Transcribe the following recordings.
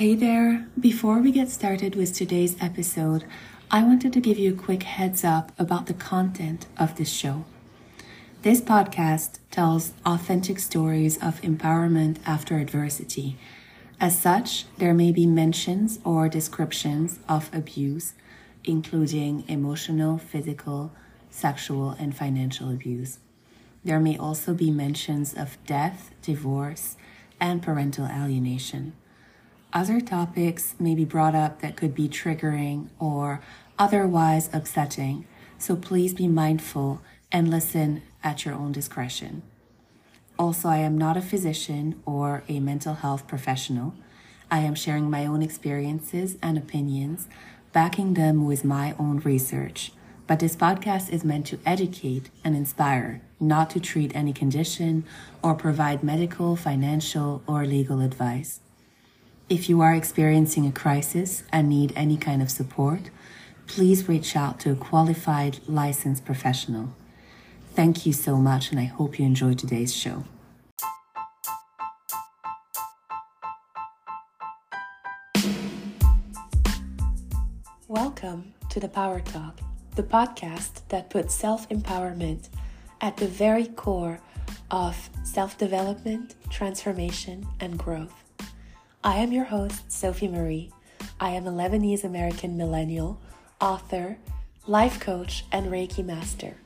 Hey there! Before we get started with today's episode, I wanted to give you a quick heads up about the content of this show. This podcast tells authentic stories of empowerment after adversity. As such, there may be mentions or descriptions of abuse, including emotional, physical, sexual, and financial abuse. There may also be mentions of death, divorce, and parental alienation. Other topics may be brought up that could be triggering or otherwise upsetting, so please be mindful and listen at your own discretion. Also, I am not a physician or a mental health professional. I am sharing my own experiences and opinions, backing them with my own research. But this podcast is meant to educate and inspire, not to treat any condition or provide medical, financial, or legal advice. If you are experiencing a crisis and need any kind of support, please reach out to a qualified licensed professional. Thank you so much, and I hope you enjoy today's show. Welcome to the Power Talk, the podcast that puts self empowerment at the very core of self development, transformation, and growth. I am your host, Sophie Marie. I am a Lebanese American millennial, author, life coach, and Reiki master.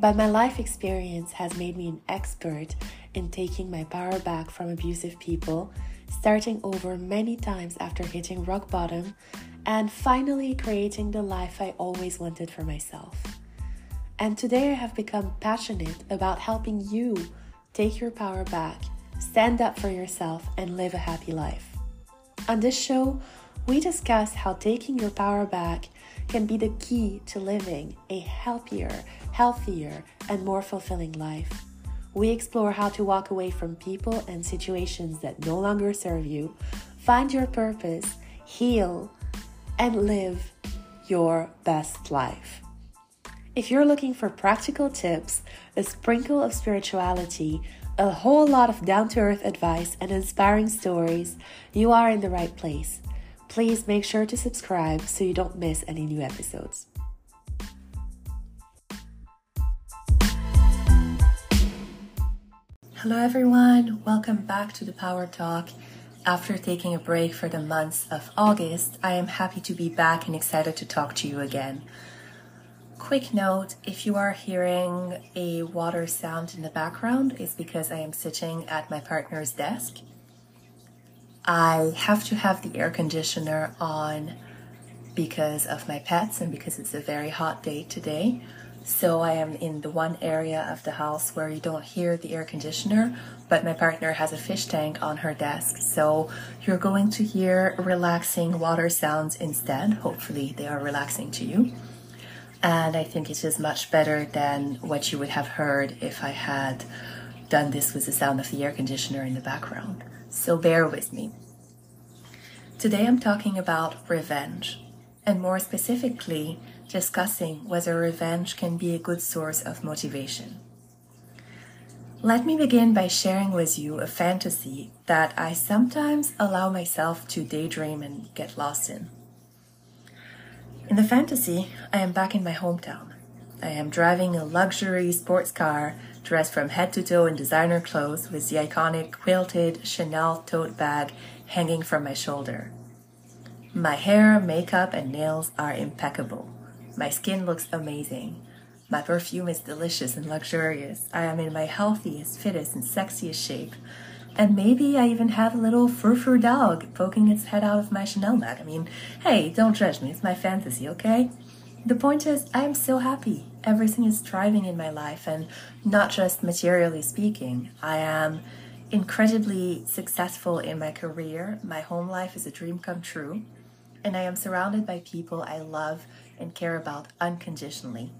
But my life experience has made me an expert in taking my power back from abusive people, starting over many times after hitting rock bottom, and finally creating the life I always wanted for myself. And today I have become passionate about helping you take your power back stand up for yourself, and live a happy life. On this show, we discuss how taking your power back can be the key to living a happier, healthier, and more fulfilling life. We explore how to walk away from people and situations that no longer serve you, find your purpose, heal, and live your best life. If you're looking for practical tips, a sprinkle of spirituality, a whole lot of down to earth advice and inspiring stories, you are in the right place. Please make sure to subscribe so you don't miss any new episodes. Hello, everyone. Welcome back to the Power Talk. After taking a break for the months of August, I am happy to be back and excited to talk to you again. Quick note if you are hearing a water sound in the background, it's because I am sitting at my partner's desk. I have to have the air conditioner on because of my pets and because it's a very hot day today. So I am in the one area of the house where you don't hear the air conditioner, but my partner has a fish tank on her desk. So you're going to hear relaxing water sounds instead. Hopefully, they are relaxing to you. And I think it is much better than what you would have heard if I had done this with the sound of the air conditioner in the background. So bear with me. Today I'm talking about revenge, and more specifically, discussing whether revenge can be a good source of motivation. Let me begin by sharing with you a fantasy that I sometimes allow myself to daydream and get lost in. In the fantasy, I am back in my hometown. I am driving a luxury sports car dressed from head to toe in designer clothes with the iconic quilted Chanel tote bag hanging from my shoulder. My hair, makeup, and nails are impeccable. My skin looks amazing. My perfume is delicious and luxurious. I am in my healthiest, fittest, and sexiest shape. And maybe I even have a little fur-fur dog poking its head out of my Chanel bag. I mean, hey, don't judge me. It's my fantasy, okay? The point is, I am so happy. Everything is thriving in my life, and not just materially speaking. I am incredibly successful in my career. My home life is a dream come true. And I am surrounded by people I love and care about unconditionally,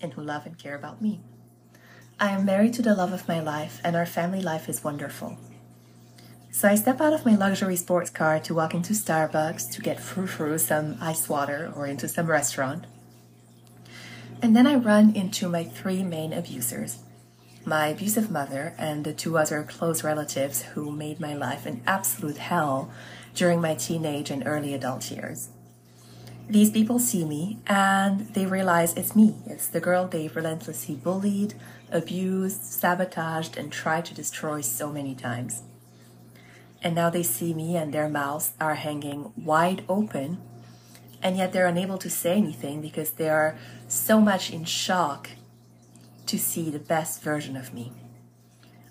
and who love and care about me. I am married to the love of my life, and our family life is wonderful. So I step out of my luxury sports car to walk into Starbucks to get frou-frou, some ice water, or into some restaurant. And then I run into my three main abusers my abusive mother and the two other close relatives who made my life an absolute hell during my teenage and early adult years. These people see me and they realize it's me. It's the girl they've relentlessly bullied, abused, sabotaged, and tried to destroy so many times. And now they see me and their mouths are hanging wide open, and yet they're unable to say anything because they are so much in shock to see the best version of me.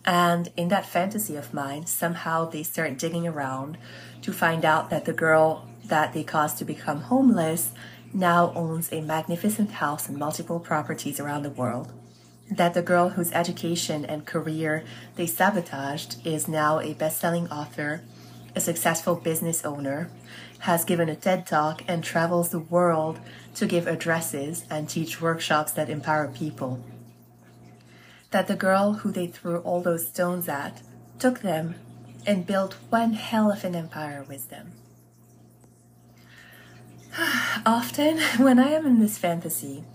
And in that fantasy of mine, somehow they start digging around to find out that the girl that they caused to become homeless now owns a magnificent house and multiple properties around the world. That the girl whose education and career they sabotaged is now a best selling author, a successful business owner, has given a TED talk, and travels the world to give addresses and teach workshops that empower people that the girl who they threw all those stones at took them and built one hell of an empire with them. Often, when I am in this fantasy,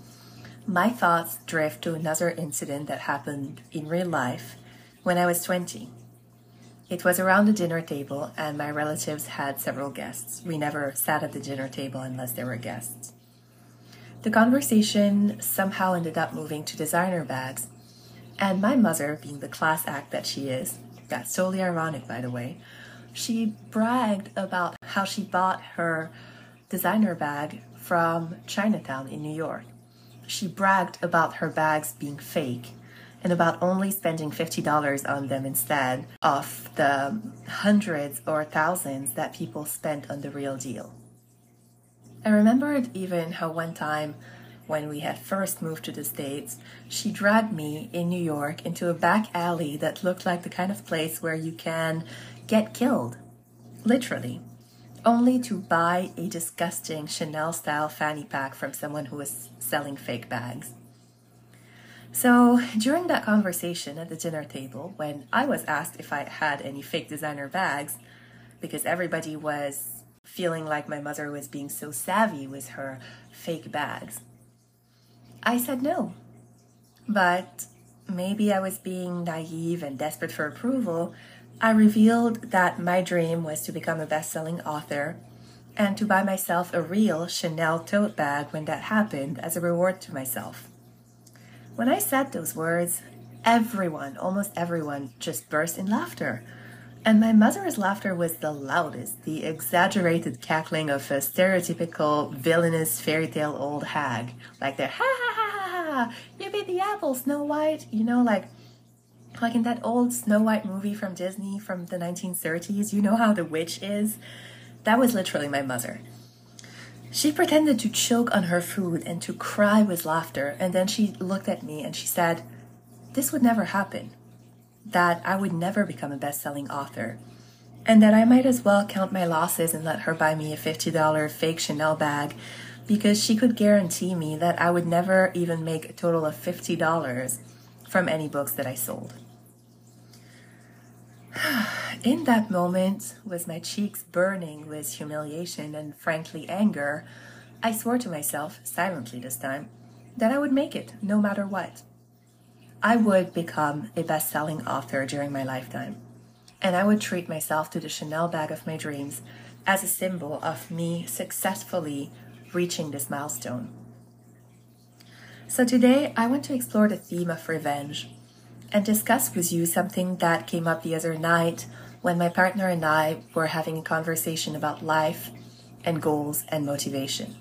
my thoughts drift to another incident that happened in real life when I was 20. It was around the dinner table, and my relatives had several guests. We never sat at the dinner table unless there were guests. The conversation somehow ended up moving to designer bags and my mother, being the class act that she is, that's totally ironic, by the way, she bragged about how she bought her designer bag from Chinatown in New York. She bragged about her bags being fake and about only spending $50 on them instead of the hundreds or thousands that people spent on the real deal. I remembered even how one time when we had first moved to the States, she dragged me in New York into a back alley that looked like the kind of place where you can get killed. Literally. Only to buy a disgusting Chanel style fanny pack from someone who was selling fake bags. So, during that conversation at the dinner table, when I was asked if I had any fake designer bags, because everybody was feeling like my mother was being so savvy with her fake bags, I said no. But maybe I was being naive and desperate for approval. I revealed that my dream was to become a best selling author and to buy myself a real Chanel tote bag when that happened as a reward to myself. When I said those words, everyone, almost everyone, just burst in laughter. And my mother's laughter was the loudest, the exaggerated cackling of a stereotypical villainous fairy tale old hag. Like the ha ha ha ha ha, you beat the apple, Snow White. You know, like like in that old Snow White movie from Disney from the 1930s, you know how the witch is? That was literally my mother. She pretended to choke on her food and to cry with laughter, and then she looked at me and she said, This would never happen that I would never become a best selling author, and that I might as well count my losses and let her buy me a $50 fake Chanel bag because she could guarantee me that I would never even make a total of $50 from any books that I sold. In that moment, with my cheeks burning with humiliation and frankly anger, I swore to myself, silently this time, that I would make it no matter what. I would become a best selling author during my lifetime. And I would treat myself to the Chanel bag of my dreams as a symbol of me successfully reaching this milestone. So today I want to explore the theme of revenge and discuss with you something that came up the other night when my partner and I were having a conversation about life and goals and motivation.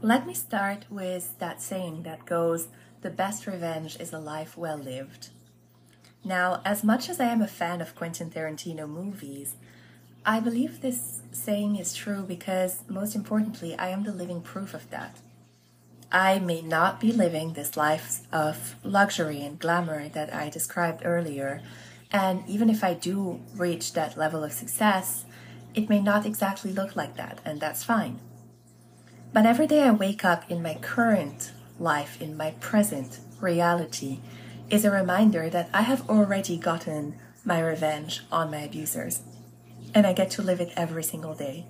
Let me start with that saying that goes, the best revenge is a life well lived. Now, as much as I am a fan of Quentin Tarantino movies, I believe this saying is true because, most importantly, I am the living proof of that. I may not be living this life of luxury and glamour that I described earlier, and even if I do reach that level of success, it may not exactly look like that, and that's fine. But every day I wake up in my current life in my present reality is a reminder that I have already gotten my revenge on my abusers. And I get to live it every single day.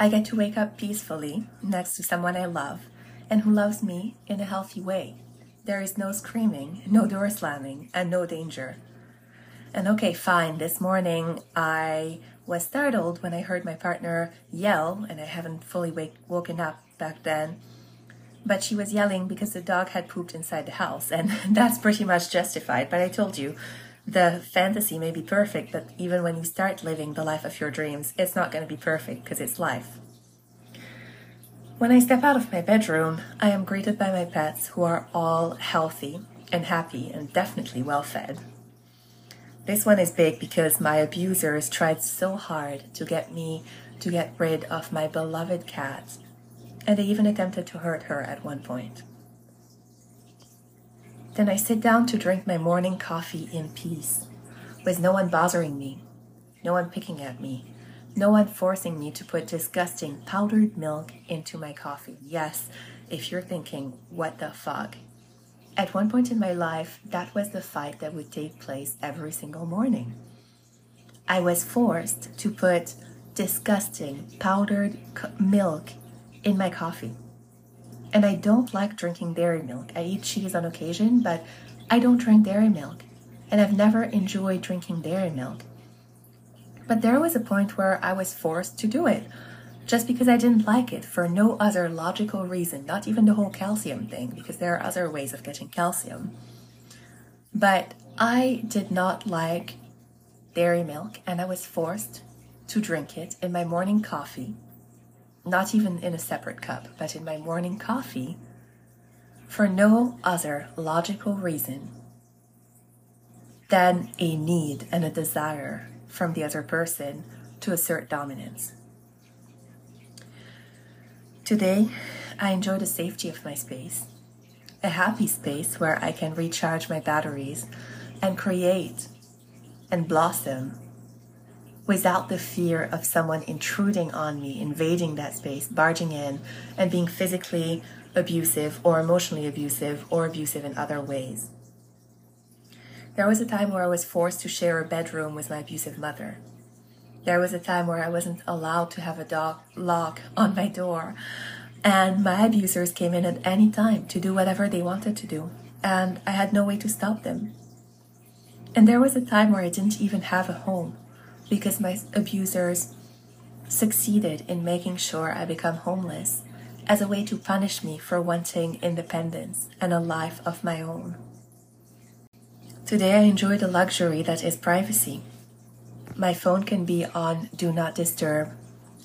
I get to wake up peacefully next to someone I love and who loves me in a healthy way. There is no screaming, no door slamming, and no danger. And okay, fine. This morning I was startled when I heard my partner yell, and I haven't fully wake, woken up back then. But she was yelling because the dog had pooped inside the house, and that's pretty much justified. But I told you, the fantasy may be perfect, but even when you start living the life of your dreams, it's not going to be perfect because it's life. When I step out of my bedroom, I am greeted by my pets who are all healthy and happy and definitely well fed. This one is big because my abusers tried so hard to get me to get rid of my beloved cat, and they even attempted to hurt her at one point. Then I sit down to drink my morning coffee in peace, with no one bothering me, no one picking at me, no one forcing me to put disgusting powdered milk into my coffee. Yes, if you're thinking, what the fuck? At one point in my life, that was the fight that would take place every single morning. I was forced to put disgusting powdered milk in my coffee. And I don't like drinking dairy milk. I eat cheese on occasion, but I don't drink dairy milk. And I've never enjoyed drinking dairy milk. But there was a point where I was forced to do it just because I didn't like it for no other logical reason, not even the whole calcium thing, because there are other ways of getting calcium. But I did not like dairy milk, and I was forced to drink it in my morning coffee, not even in a separate cup, but in my morning coffee, for no other logical reason than a need and a desire from the other person to assert dominance. Today, I enjoy the safety of my space, a happy space where I can recharge my batteries and create and blossom without the fear of someone intruding on me, invading that space, barging in, and being physically abusive or emotionally abusive or abusive in other ways. There was a time where I was forced to share a bedroom with my abusive mother. There was a time where I wasn't allowed to have a dog lock on my door. And my abusers came in at any time to do whatever they wanted to do. And I had no way to stop them. And there was a time where I didn't even have a home because my abusers succeeded in making sure I become homeless as a way to punish me for wanting independence and a life of my own. Today I enjoy the luxury that is privacy my phone can be on do not disturb,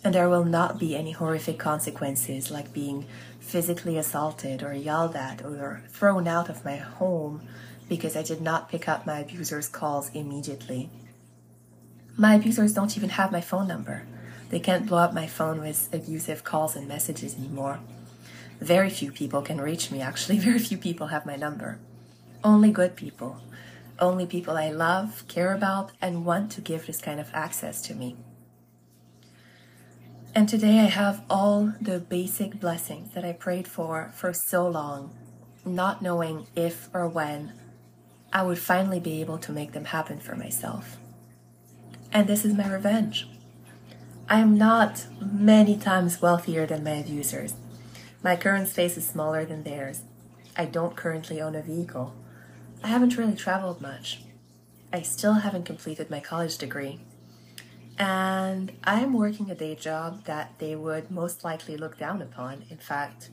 and there will not be any horrific consequences like being physically assaulted or yelled at or thrown out of my home because I did not pick up my abuser's calls immediately. My abusers don't even have my phone number. They can't blow up my phone with abusive calls and messages anymore. Very few people can reach me, actually. Very few people have my number. Only good people only people I love, care about, and want to give this kind of access to me. And today I have all the basic blessings that I prayed for for so long, not knowing if or when I would finally be able to make them happen for myself. And this is my revenge. I am not many times wealthier than my abusers. My current space is smaller than theirs. I don't currently own a vehicle. I haven't really traveled much. I still haven't completed my college degree. And I'm working a day job that they would most likely look down upon. In fact,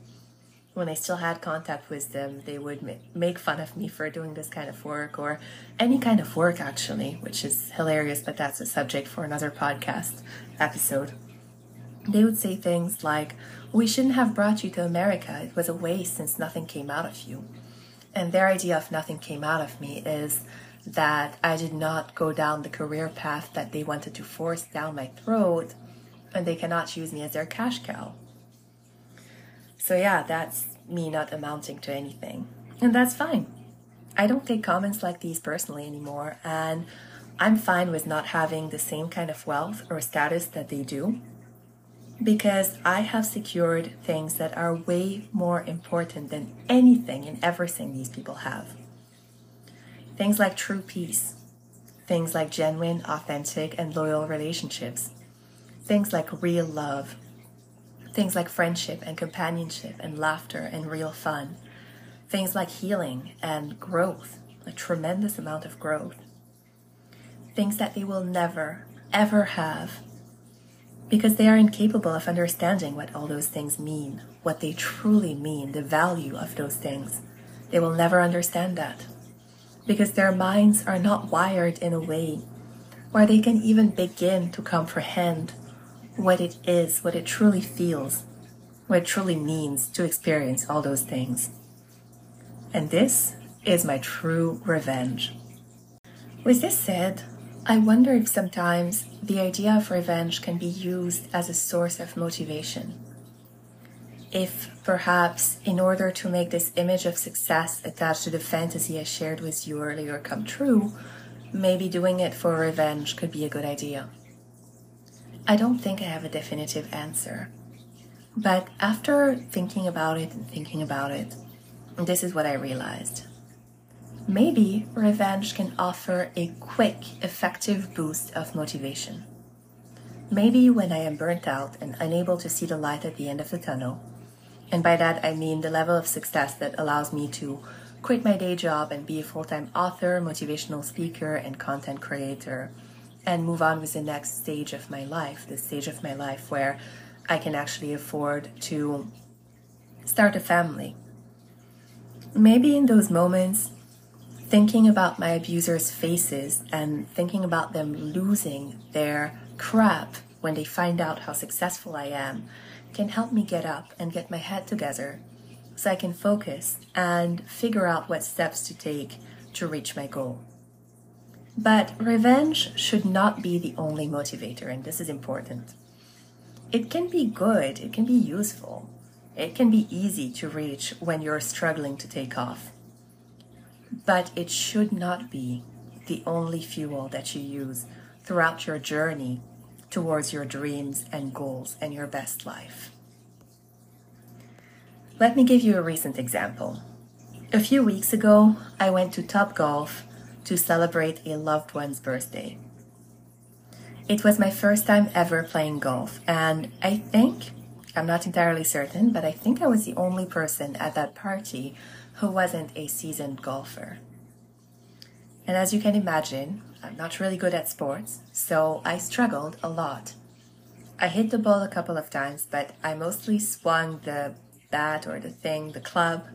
when I still had contact with them, they would make fun of me for doing this kind of work or any kind of work, actually, which is hilarious, but that's a subject for another podcast episode. They would say things like, We shouldn't have brought you to America. It was a waste since nothing came out of you. And their idea of nothing came out of me is that I did not go down the career path that they wanted to force down my throat, and they cannot use me as their cash cow. So, yeah, that's me not amounting to anything. And that's fine. I don't take comments like these personally anymore, and I'm fine with not having the same kind of wealth or status that they do because I have secured things that are way more important than anything and everything these people have. Things like true peace, things like genuine, authentic, and loyal relationships, things like real love, things like friendship and companionship and laughter and real fun, things like healing and growth, a tremendous amount of growth. things that they will never, ever have, because they are incapable of understanding what all those things mean, what they truly mean, the value of those things. They will never understand that because their minds are not wired in a way where they can even begin to comprehend what it is, what it truly feels, what it truly means to experience all those things. And this is my true revenge. With this said, I wonder if sometimes the idea of revenge can be used as a source of motivation. If perhaps in order to make this image of success attached to the fantasy I shared with you earlier come true, maybe doing it for revenge could be a good idea. I don't think I have a definitive answer. But after thinking about it and thinking about it, this is what I realized. Maybe revenge can offer a quick, effective boost of motivation. Maybe when I am burnt out and unable to see the light at the end of the tunnel, and by that I mean the level of success that allows me to quit my day job and be a full time author, motivational speaker, and content creator, and move on with the next stage of my life, the stage of my life where I can actually afford to start a family. Maybe in those moments, thinking about my abusers' faces and thinking about them losing their crap when they find out how successful I am can help me get up and get my head together so I can focus and figure out what steps to take to reach my goal. But revenge should not be the only motivator, and this is important. It can be good, it can be useful, it can be easy to reach when you're struggling to take off. But it should not be the only fuel that you use throughout your journey towards your dreams and goals and your best life. Let me give you a recent example. A few weeks ago, I went to Topgolf to celebrate a loved one's birthday. It was my first time ever playing golf, and I think, I'm not entirely certain, but I think I was the only person at that party who wasn't a seasoned golfer. And as you can imagine, I'm not really good at sports, so I struggled a lot. I hit the ball a couple of times, but I mostly swung the bat or the thing, the club,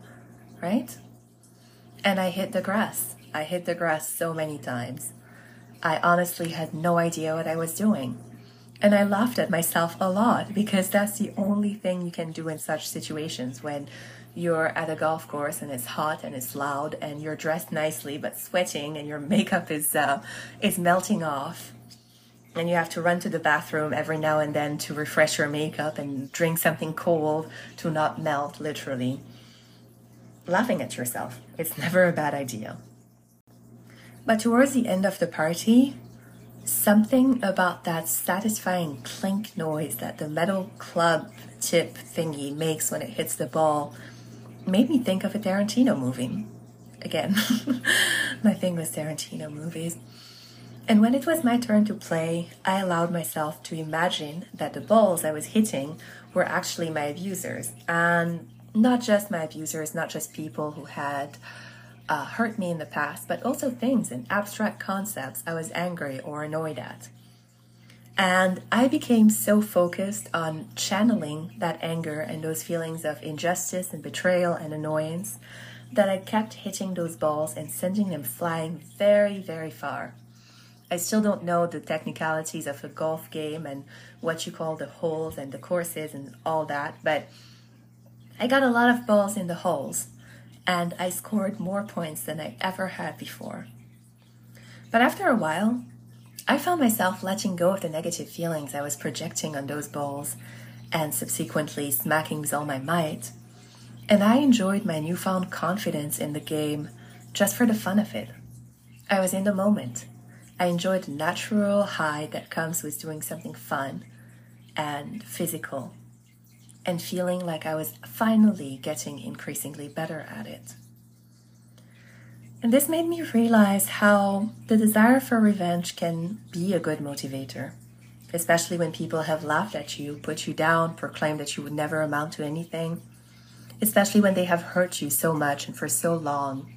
right? And I hit the grass. I hit the grass so many times. I honestly had no idea what I was doing. And I laughed at myself a lot because that's the only thing you can do in such situations when you're at a golf course and it's hot and it's loud and you're dressed nicely but sweating and your makeup is uh, is melting off and you have to run to the bathroom every now and then to refresh your makeup and drink something cold to not melt literally laughing at yourself it's never a bad idea but towards the end of the party, something about that satisfying clink noise that the metal club tip thingy makes when it hits the ball made me think of a Tarantino movie. Again, my thing was Tarantino movies. And when it was my turn to play, I allowed myself to imagine that the balls I was hitting were actually my abusers. And not just my abusers, not just people who had uh, hurt me in the past, but also things and abstract concepts I was angry or annoyed at. And I became so focused on channeling that anger and those feelings of injustice and betrayal and annoyance that I kept hitting those balls and sending them flying very, very far. I still don't know the technicalities of a golf game and what you call the holes and the courses and all that, but I got a lot of balls in the holes and I scored more points than I ever had before. But after a while, I found myself letting go of the negative feelings I was projecting on those balls and subsequently smacking with all my might, and I enjoyed my newfound confidence in the game just for the fun of it. I was in the moment. I enjoyed the natural high that comes with doing something fun and physical and feeling like I was finally getting increasingly better at it. And this made me realize how the desire for revenge can be a good motivator, especially when people have laughed at you, put you down, proclaimed that you would never amount to anything, especially when they have hurt you so much and for so long,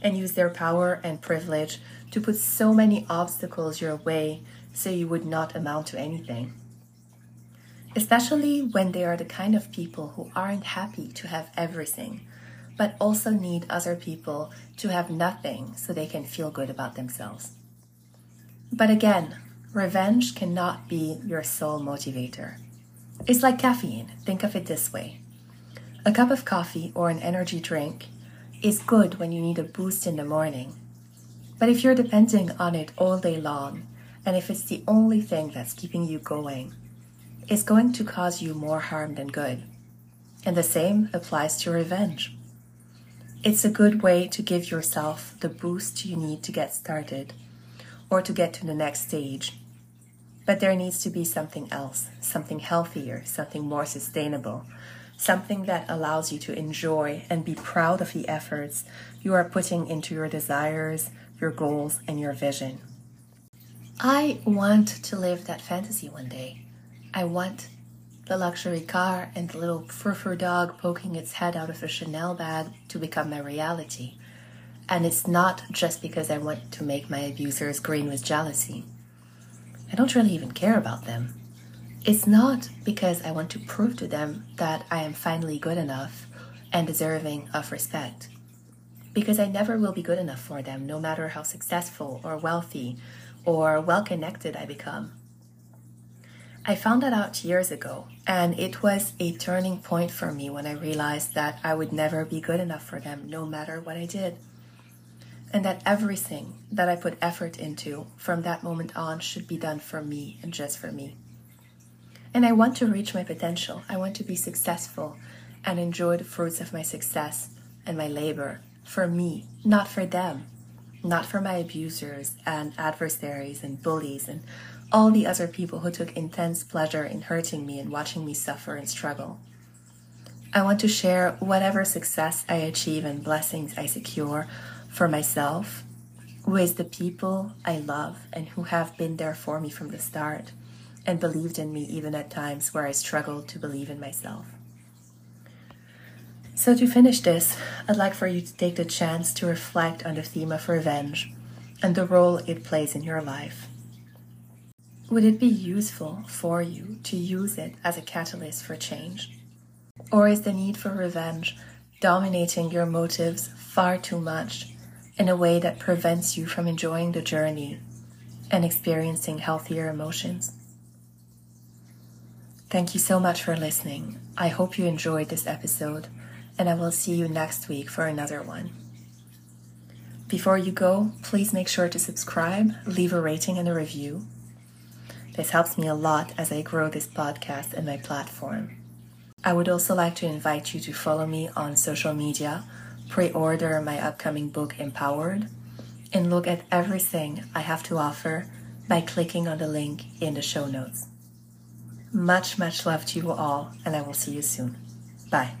and use their power and privilege to put so many obstacles your way so you would not amount to anything. Especially when they are the kind of people who aren't happy to have everything, but also need other people to have nothing so they can feel good about themselves. But again, revenge cannot be your sole motivator. It's like caffeine. Think of it this way a cup of coffee or an energy drink is good when you need a boost in the morning. But if you're depending on it all day long, and if it's the only thing that's keeping you going, it's going to cause you more harm than good. And the same applies to revenge. It's a good way to give yourself the boost you need to get started or to get to the next stage. But there needs to be something else, something healthier, something more sustainable, something that allows you to enjoy and be proud of the efforts you are putting into your desires, your goals, and your vision. I want to live that fantasy one day. I want the luxury car and the little fur dog poking its head out of a Chanel bag to become my reality. And it's not just because I want to make my abusers green with jealousy. I don't really even care about them. It's not because I want to prove to them that I am finally good enough and deserving of respect. Because I never will be good enough for them, no matter how successful or wealthy or well connected I become. I found that out years ago, and it was a turning point for me when I realized that I would never be good enough for them, no matter what I did. And that everything that I put effort into from that moment on should be done for me and just for me. And I want to reach my potential. I want to be successful and enjoy the fruits of my success and my labor for me, not for them, not for my abusers and adversaries and bullies and all the other people who took intense pleasure in hurting me and watching me suffer and struggle. I want to share whatever success I achieve and blessings I secure for myself with the people I love and who have been there for me from the start and believed in me even at times where I struggled to believe in myself. So, to finish this, I'd like for you to take the chance to reflect on the theme of revenge and the role it plays in your life. Would it be useful for you to use it as a catalyst for change? Or is the need for revenge dominating your motives far too much in a way that prevents you from enjoying the journey and experiencing healthier emotions? Thank you so much for listening. I hope you enjoyed this episode, and I will see you next week for another one. Before you go, please make sure to subscribe, leave a rating and a review. This helps me a lot as I grow this podcast and my platform. I would also like to invite you to follow me on social media, pre order my upcoming book, Empowered, and look at everything I have to offer by clicking on the link in the show notes. Much, much love to you all, and I will see you soon. Bye.